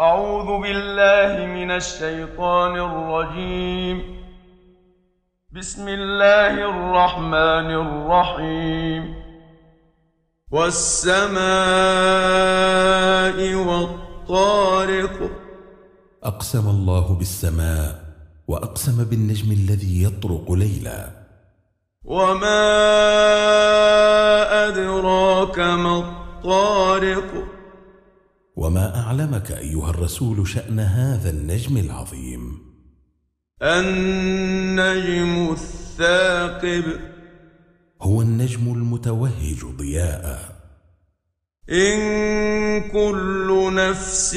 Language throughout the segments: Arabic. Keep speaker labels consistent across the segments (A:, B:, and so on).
A: أعوذ بالله من الشيطان الرجيم. بسم الله الرحمن الرحيم. والسماء والطارق.
B: أقسم الله بالسماء وأقسم بالنجم الذي يطرق ليلا.
A: وما أدراك ما الطارق.
B: وما أعلمك أيها الرسول شأن هذا النجم العظيم؟
A: النجم الثاقب.
B: هو النجم المتوهج ضياء.
A: إن كل نفس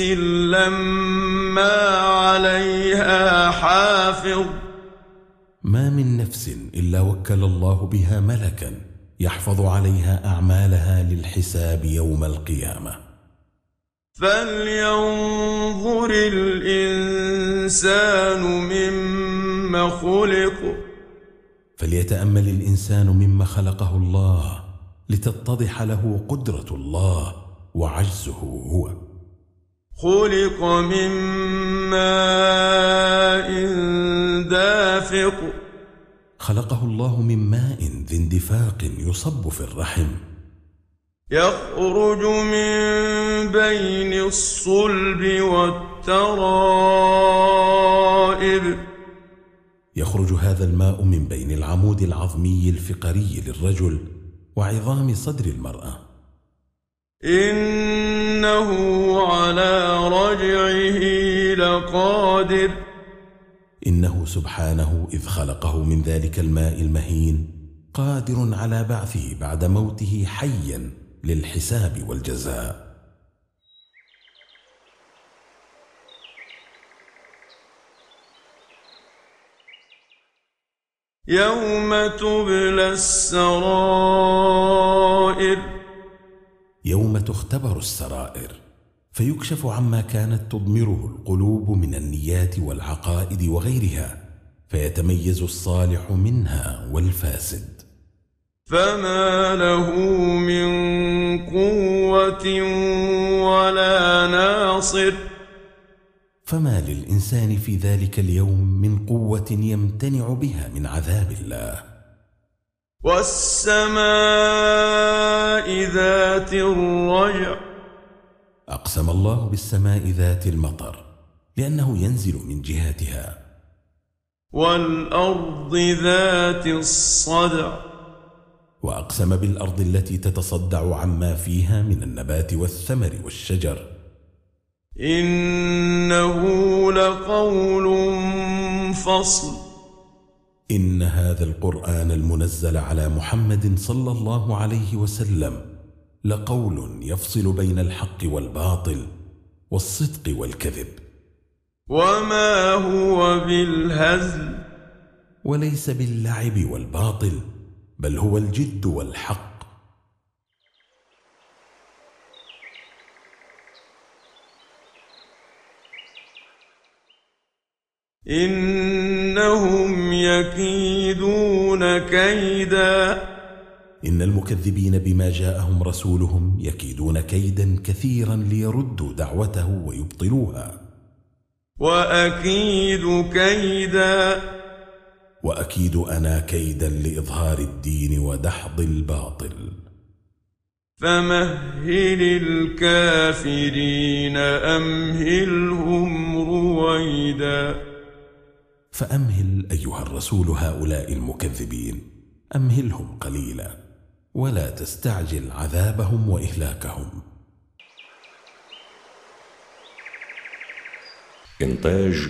A: لما عليها حافظ.
B: ما من نفس إلا وكل الله بها ملكا يحفظ عليها أعمالها للحساب يوم القيامة.
A: فلينظر الإنسان مما خلق.
B: فليتامل الانسان مما خلقه الله لتتضح له قدره الله وعجزه هو.
A: خلق من ماء دافق.
B: خلقه الله من ماء ذي اندفاق يصب في الرحم.
A: يخرج من بين الصلب والترائب.
B: يخرج هذا الماء من بين العمود العظمي الفقري للرجل وعظام صدر المرأة.
A: إنه على رجعه لقادر.
B: إنه سبحانه إذ خلقه من ذلك الماء المهين قادر على بعثه بعد موته حيا. للحساب والجزاء.
A: يوم تبلى السرائر.
B: يوم تختبر السرائر فيكشف عما كانت تضمره القلوب من النيات والعقائد وغيرها فيتميز الصالح منها والفاسد.
A: فما له من قوة ولا ناصر
B: فما للانسان في ذلك اليوم من قوه يمتنع بها من عذاب الله
A: والسماء ذات الرجع
B: اقسم الله بالسماء ذات المطر لأنه ينزل من جهاتها
A: والأرض ذات الصدع
B: وأقسم بالأرض التي تتصدع عما فيها من النبات والثمر والشجر.
A: إنه لقول فصل.
B: إن هذا القرآن المنزل على محمد صلى الله عليه وسلم لقول يفصل بين الحق والباطل والصدق والكذب.
A: وما هو بالهزل.
B: وليس باللعب والباطل. بل هو الجد والحق.
A: إنهم يكيدون كيدا.
B: إن المكذبين بما جاءهم رسولهم يكيدون كيدا كثيرا ليردوا دعوته ويبطلوها.
A: وأكيد كيدا.
B: وأكيد أنا كيدا لإظهار الدين ودحض الباطل.
A: فمهل الكافرين أمهلهم رويدا.
B: فأمهل أيها الرسول هؤلاء المكذبين أمهلهم قليلا ولا تستعجل عذابهم وإهلاكهم.
C: إنتاج